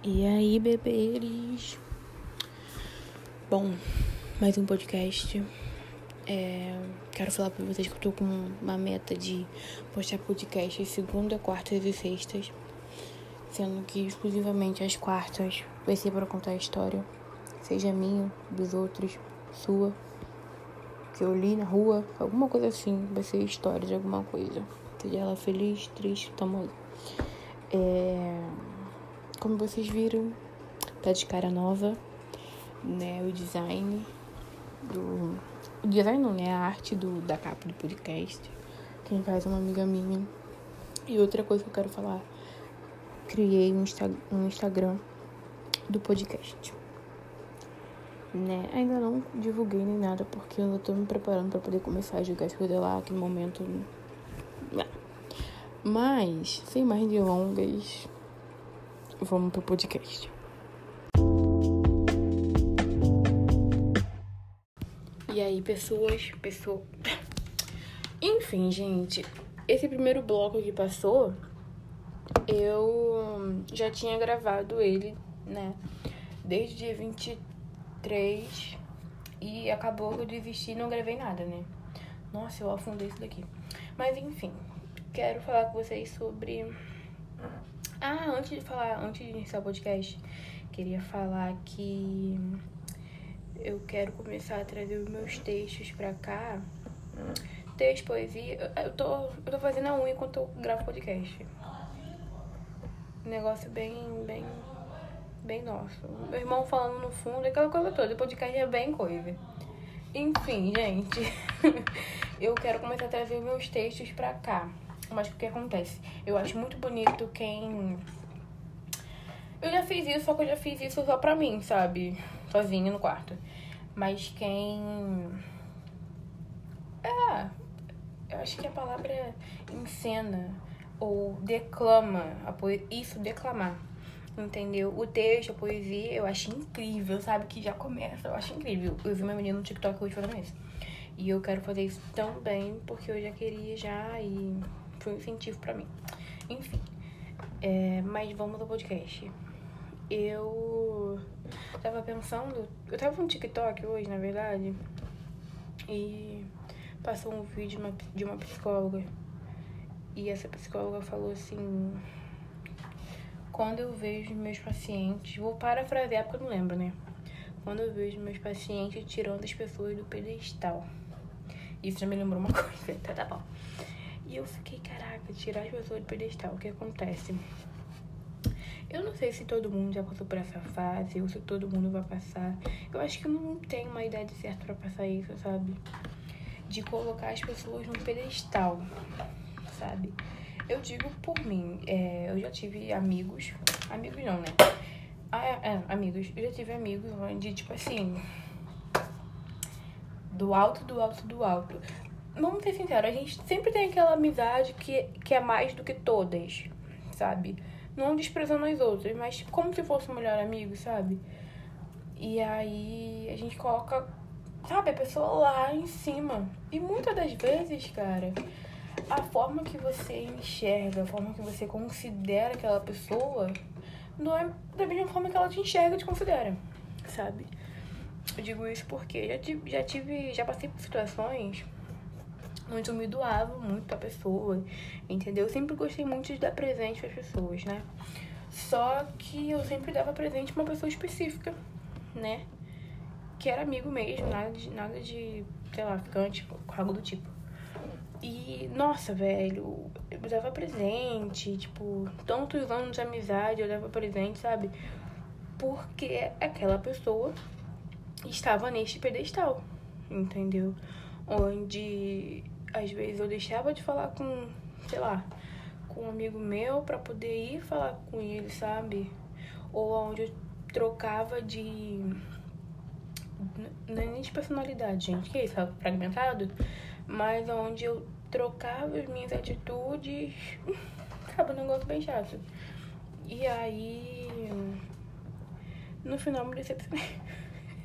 E aí, bebês? Bom, mais um podcast. É, quero falar pra vocês que eu tô com uma meta de postar podcast segunda, quartas e sextas. Sendo que exclusivamente as quartas vai ser para contar a história. Seja minha, dos outros, sua. Que eu li na rua, alguma coisa assim. Vai ser história de alguma coisa. Seja ela feliz, triste, aí. É como vocês viram, tá de cara nova, né? O design do. O design não, né? A arte do, da capa do podcast. Quem faz é uma amiga minha. E outra coisa que eu quero falar. Criei um, Insta, um Instagram do podcast. Né? Ainda não divulguei nem nada, porque eu ainda tô me preparando para poder começar a jogar coisas lá, que no momento. Mas, sem mais delongas, vamos pro podcast. E aí, pessoas, pessoa. Enfim, gente, esse primeiro bloco que passou, eu já tinha gravado ele, né? Desde dia 23 e acabou que eu desisti e não gravei nada, né? Nossa, eu afundei isso daqui. Mas enfim, quero falar com vocês sobre ah, antes de falar, antes de iniciar o podcast, queria falar que eu quero começar a trazer os meus textos pra cá. Texto, poesia. Eu tô, eu tô fazendo a unha enquanto eu gravo podcast. Negócio bem, bem, bem nosso. Meu irmão falando no fundo, aquela coisa toda. O podcast é bem coisa. Enfim, gente. eu quero começar a trazer meus textos pra cá. Mas o que acontece? Eu acho muito bonito quem. Eu já fiz isso, só que eu já fiz isso só pra mim, sabe? Sozinha no quarto. Mas quem. É. Eu acho que a palavra é encena ou declama. Isso, declamar. Entendeu? O texto, a poesia, eu acho incrível, sabe? Que já começa, eu acho incrível. Eu vi uma menina no TikTok hoje fazendo isso. E eu quero fazer isso também, porque eu já queria já e foi um incentivo para mim. Enfim, é, mas vamos ao podcast. Eu tava pensando, eu tava no TikTok hoje, na verdade, e passou um vídeo de uma, de uma psicóloga. E essa psicóloga falou assim: quando eu vejo meus pacientes, vou parafrasear porque eu não lembro, né? Quando eu vejo meus pacientes tirando as pessoas do pedestal. Isso já me lembrou uma coisa, tá, tá bom. E eu fiquei, caraca, tirar as pessoas do pedestal, o que acontece? Eu não sei se todo mundo já passou por essa fase ou se todo mundo vai passar. Eu acho que não tem uma idade certa para passar isso, sabe? De colocar as pessoas no pedestal, sabe? Eu digo por mim, é, eu já tive amigos, amigos não, né? Ah, é, é, amigos. Eu já tive amigos onde, tipo assim, do alto, do alto, do alto vamos ser sinceros, a gente sempre tem aquela amizade que, que é mais do que todas, sabe? Não desprezando as outras, mas como se fosse o melhor amigo, sabe? E aí a gente coloca, sabe, a pessoa lá em cima. E muitas das vezes, cara, a forma que você enxerga, a forma que você considera aquela pessoa, não é da mesma forma que ela te enxerga e te considera, sabe? Eu digo isso porque já tive, já tive, já passei por situações eu me doava muito pra pessoa, entendeu? Eu sempre gostei muito de dar presente para pessoas, né? Só que eu sempre dava presente pra uma pessoa específica, né? Que era amigo mesmo, nada de, nada de sei lá, ficante, algo do tipo. E, nossa, velho, eu dava presente, tipo, tantos anos de amizade eu dava presente, sabe? Porque aquela pessoa estava neste pedestal, entendeu? Onde às vezes eu deixava de falar com, sei lá, com um amigo meu para poder ir falar com ele, sabe? Ou onde eu trocava de. Não é nem de personalidade, gente, que é isso? Fragmentado? Mas onde eu trocava as minhas atitudes. Acaba um negócio bem chato. E aí. No final me decepcionei.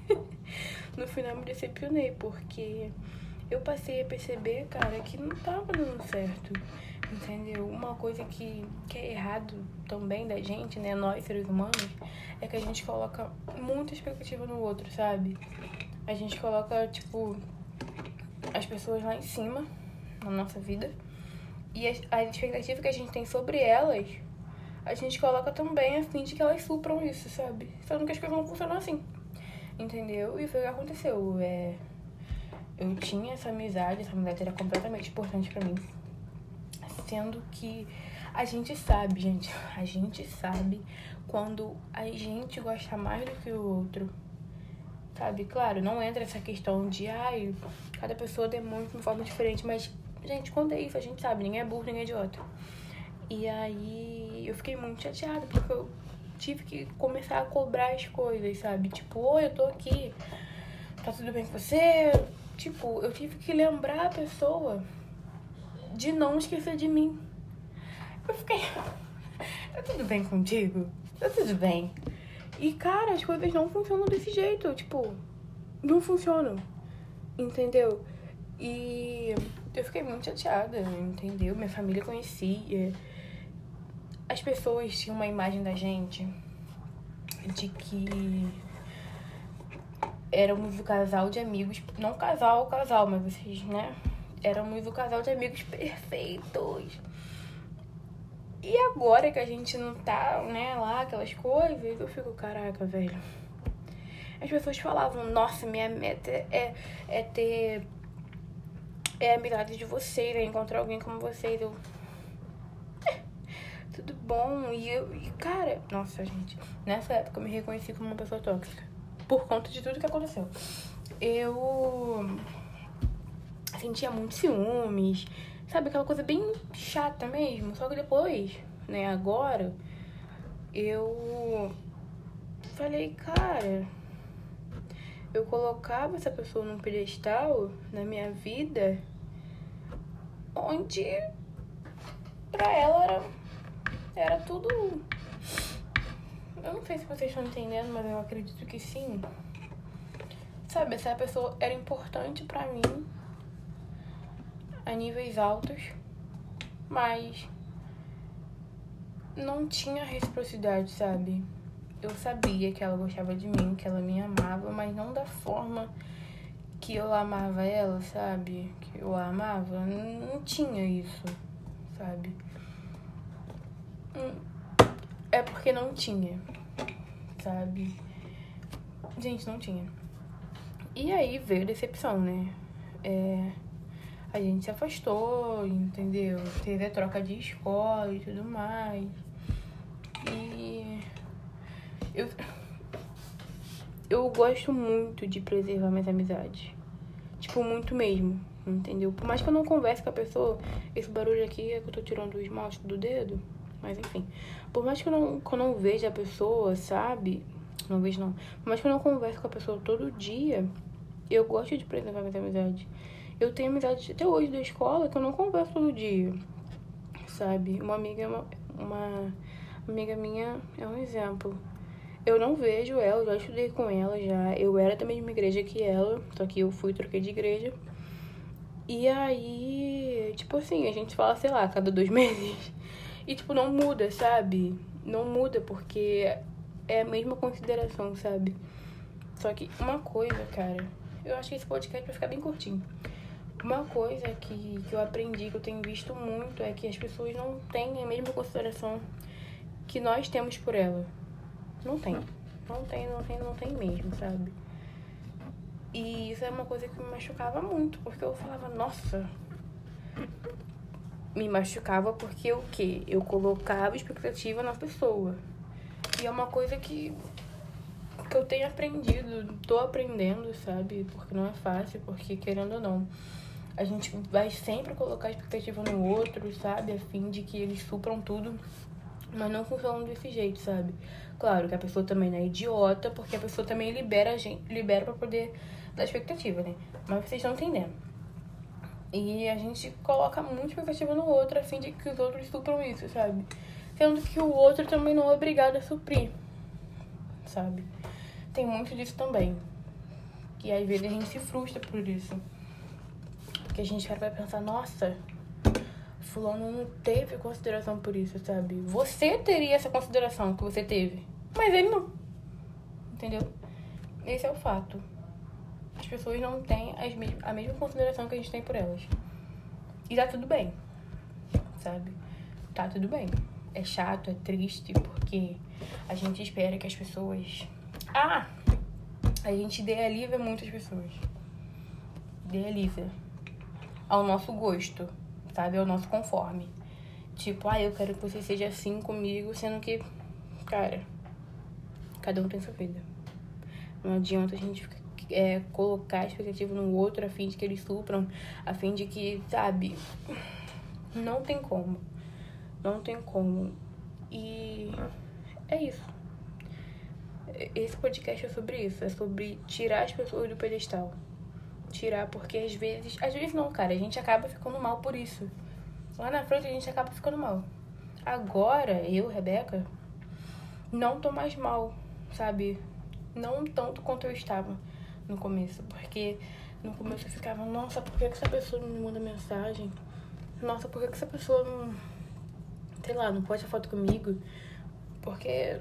no final me decepcionei, porque eu passei a perceber, cara, que não tava dando certo. Entendeu? Uma coisa que, que é errado também da gente, né? Nós, seres humanos, é que a gente coloca muita expectativa no outro, sabe? A gente coloca, tipo, as pessoas lá em cima na nossa vida. E as, as expectativas que a gente tem sobre elas, a gente coloca também a fim de que elas supram isso, sabe? Sendo que as coisas não funcionam assim. Entendeu? E foi o que aconteceu. É, eu tinha essa amizade, essa amizade era completamente importante para mim. Sendo que a gente sabe, gente, a gente sabe quando a gente gosta mais do que o outro. Sabe? Claro, não entra essa questão de, ai, cada pessoa demonstra de uma forma diferente, mas, gente, quando é isso, a gente sabe, ninguém é burro, ninguém é idiota. E aí eu fiquei muito chateada, porque eu tive que começar a cobrar as coisas, sabe? Tipo, oi, eu tô aqui, tá tudo bem com você? Tipo, eu tive que lembrar a pessoa de não esquecer de mim. Eu fiquei. Tá tudo bem contigo? Tá tudo bem. E, cara, as coisas não funcionam desse jeito. Tipo, não funcionam. Entendeu? E eu fiquei muito chateada, entendeu? Minha família conhecia. As pessoas tinham uma imagem da gente de que éramos o casal de amigos, não casal, casal, mas vocês, né? Éramos o casal de amigos perfeitos. E agora que a gente não tá, né, lá, aquelas coisas, eu fico, caraca, velho. As pessoas falavam, nossa, minha meta é, é ter. É a amizade de vocês, é encontrar alguém como vocês. Eu. É, tudo bom. E eu. E, cara, nossa, gente. Nessa época eu me reconheci como uma pessoa tóxica por conta de tudo que aconteceu. Eu sentia muitos ciúmes, sabe? Aquela coisa bem chata mesmo. Só que depois, né, agora, eu falei, cara, eu colocava essa pessoa num pedestal na minha vida onde pra ela era, era tudo eu não sei se vocês estão entendendo, mas eu acredito que sim. Sabe, essa pessoa era importante para mim a níveis altos, mas não tinha reciprocidade, sabe? Eu sabia que ela gostava de mim, que ela me amava, mas não da forma que eu amava ela, sabe? Que eu a amava. Não tinha isso, sabe? Hum é porque não tinha, sabe? Gente, não tinha. E aí veio decepção, né? É, a gente se afastou, entendeu? Teve a troca de escola e tudo mais. E eu, eu gosto muito de preservar minhas amizades. Tipo, muito mesmo, entendeu? Por mais que eu não converse com a pessoa, esse barulho aqui é que eu tô tirando o esmalte do dedo. Mas enfim. Por mais que eu não, que eu não veja a pessoa, sabe? Não vejo não. Por mais que eu não converse com a pessoa todo dia, eu gosto de preservar minha amizade. Eu tenho amizade até hoje da escola que eu não converso todo dia. Sabe? Uma amiga, uma, uma amiga minha é um exemplo. Eu não vejo ela, já estudei com ela já. Eu era da mesma igreja que ela, só que eu fui troquei de igreja. E aí, tipo assim, a gente fala, sei lá, cada dois meses. E, tipo, não muda, sabe? Não muda porque é a mesma consideração, sabe? Só que uma coisa, cara, eu acho que esse podcast vai ficar bem curtinho. Uma coisa que, que eu aprendi, que eu tenho visto muito, é que as pessoas não têm a mesma consideração que nós temos por ela. Não tem. Não tem, não tem, não tem mesmo, sabe? E isso é uma coisa que me machucava muito, porque eu falava, nossa, me machucava porque o que? Eu colocava expectativa na pessoa. E é uma coisa que, que eu tenho aprendido, tô aprendendo, sabe? Porque não é fácil, porque querendo ou não, a gente vai sempre colocar expectativa no outro, sabe? A fim de que eles supram tudo. Mas não funciona desse jeito, sabe? Claro que a pessoa também não é idiota, porque a pessoa também libera a gente, libera pra poder dar expectativa, né? Mas vocês estão entendendo. E a gente coloca muita expectativa no outro a fim de que os outros supram isso, sabe? Sendo que o outro também não é obrigado a suprir, sabe? Tem muito disso também. E às vezes a gente se frustra por isso. Porque a gente vai pensar, nossa, fulano não teve consideração por isso, sabe? Você teria essa consideração que você teve, mas ele não. Entendeu? Esse é o fato. As pessoas não têm as a mesma consideração que a gente tem por elas. E tá tudo bem, sabe? Tá tudo bem. É chato, é triste, porque a gente espera que as pessoas. Ah! A gente idealiza muitas pessoas. Idealiza. Ao nosso gosto sabe? É o nosso conforme. Tipo, ah, eu quero que você seja assim comigo, sendo que, cara, cada um tem sua vida. Não adianta a gente é, colocar a expectativa no outro a fim de que eles supram, a fim de que, sabe? Não tem como. Não tem como. E é isso. Esse podcast é sobre isso, é sobre tirar as pessoas do pedestal tirar, porque às vezes. Às vezes não, cara, a gente acaba ficando mal por isso. Lá na frente a gente acaba ficando mal. Agora, eu, Rebeca, não tô mais mal, sabe? Não tanto quanto eu estava no começo. Porque no começo eu ficava, nossa, por que essa pessoa não me manda mensagem? Nossa, por que essa pessoa não. Sei lá, não posta foto comigo? Porque,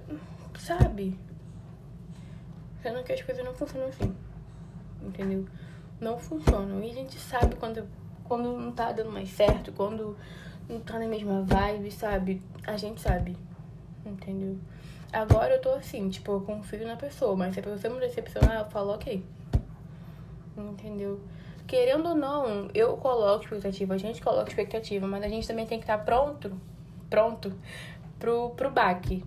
sabe? Sendo que as coisas não funcionam assim. Entendeu? não funcionam. E a gente sabe quando, quando não tá dando mais certo, quando não tá na mesma vibe, sabe? A gente sabe. Entendeu? Agora eu tô assim, tipo, eu confio na pessoa, mas se a pessoa me decepcionar, eu falo ok. Entendeu? Querendo ou não, eu coloco expectativa, a gente coloca expectativa, mas a gente também tem que estar tá pronto, pronto pro, pro baque,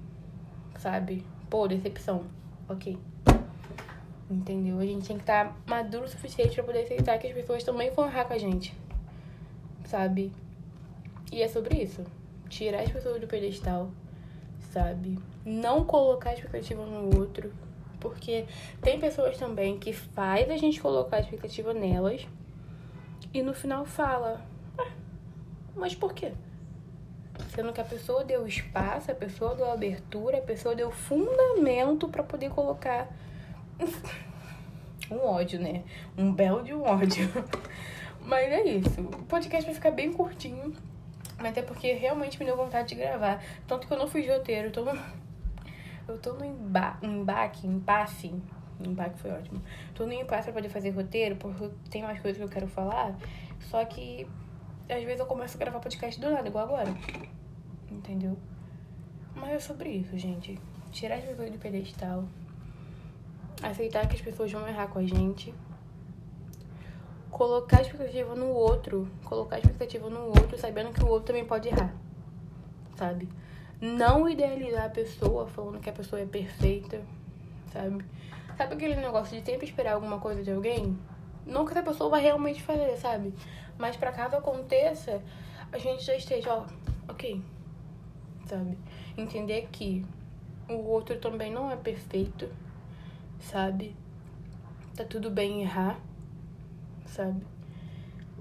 sabe? Pô, decepção. Ok. Entendeu? A gente tem que estar tá maduro o suficiente para poder aceitar que as pessoas também vão errar com a gente. Sabe? E é sobre isso. Tirar as pessoas do pedestal, sabe? Não colocar expectativa no outro. Porque tem pessoas também que faz a gente colocar expectativa nelas e no final fala, ah, mas por quê? Sendo que a pessoa deu espaço, a pessoa deu abertura, a pessoa deu fundamento para poder colocar um ódio, né? Um belo de um ódio. Mas é isso. O podcast vai ficar bem curtinho. Mas é porque realmente me deu vontade de gravar. Tanto que eu não fui roteiro. Eu tô no, eu tô no emba... embaque, impasse. Embaque foi ótimo. Tô no impasse pra poder fazer roteiro, porque tem mais coisas que eu quero falar. Só que às vezes eu começo a gravar podcast do nada, igual agora. Entendeu? Mas é sobre isso, gente. Tirar as pessoas do pedestal aceitar que as pessoas vão errar com a gente, colocar a expectativa no outro, colocar a expectativa no outro, sabendo que o outro também pode errar, sabe? Não idealizar a pessoa falando que a pessoa é perfeita, sabe? Sabe aquele negócio de sempre esperar alguma coisa de alguém? Que essa pessoa vai realmente fazer, sabe? Mas para caso aconteça, a gente já esteja, ó, ok, sabe? Entender que o outro também não é perfeito sabe? Tá tudo bem errar, sabe?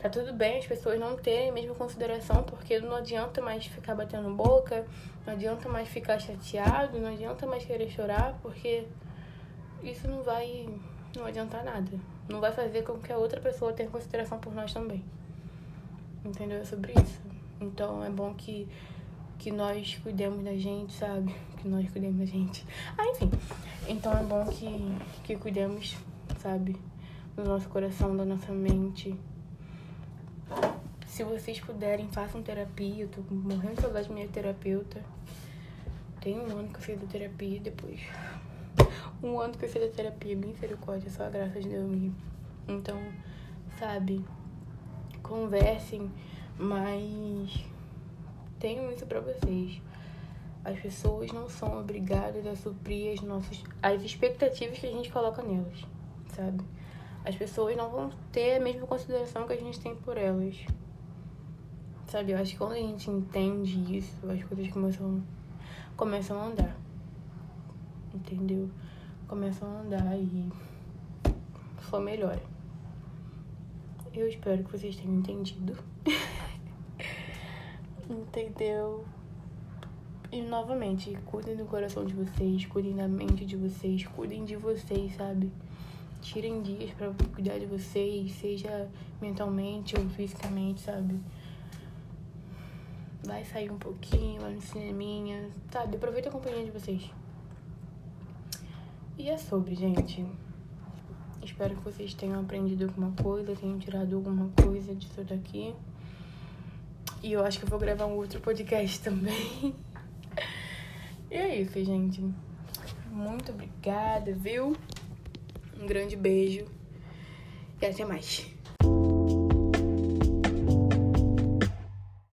Tá tudo bem as pessoas não terem a mesma consideração, porque não adianta mais ficar batendo boca, não adianta mais ficar chateado, não adianta mais querer chorar, porque isso não vai não adiantar nada. Não vai fazer com que a outra pessoa tenha consideração por nós também. Entendeu? É sobre isso. Então é bom que, que nós cuidemos da gente, sabe? Que nós cuidemos da gente. Ah, enfim. Então é bom que, que cuidemos, sabe, do nosso coração, da nossa mente. Se vocês puderem, façam terapia. Eu tô morrendo de saudade da minha terapeuta. Tem um ano que eu fiz a terapia depois. Um ano que eu fiz a terapia, misericórdia, só a graça de Deus mesmo. Então, sabe, conversem, mas tenham isso pra vocês. As pessoas não são obrigadas a suprir as nossas as expectativas que a gente coloca nelas, sabe? As pessoas não vão ter a mesma consideração que a gente tem por elas. Sabe? Eu acho que quando a gente entende isso, as coisas começam começam a andar. Entendeu? Começam a andar e só melhora. Eu espero que vocês tenham entendido. Entendeu? E novamente, cuidem do coração de vocês, cuidem da mente de vocês, cuidem de vocês, sabe? Tirem dias para cuidar de vocês, seja mentalmente ou fisicamente, sabe? Vai sair um pouquinho, vai no cineminha, sabe? Aproveita a companhia de vocês. E é sobre, gente. Espero que vocês tenham aprendido alguma coisa, tenham tirado alguma coisa disso daqui. E eu acho que eu vou gravar um outro podcast também. e é isso, gente. Muito obrigada, viu? Um grande beijo e até mais.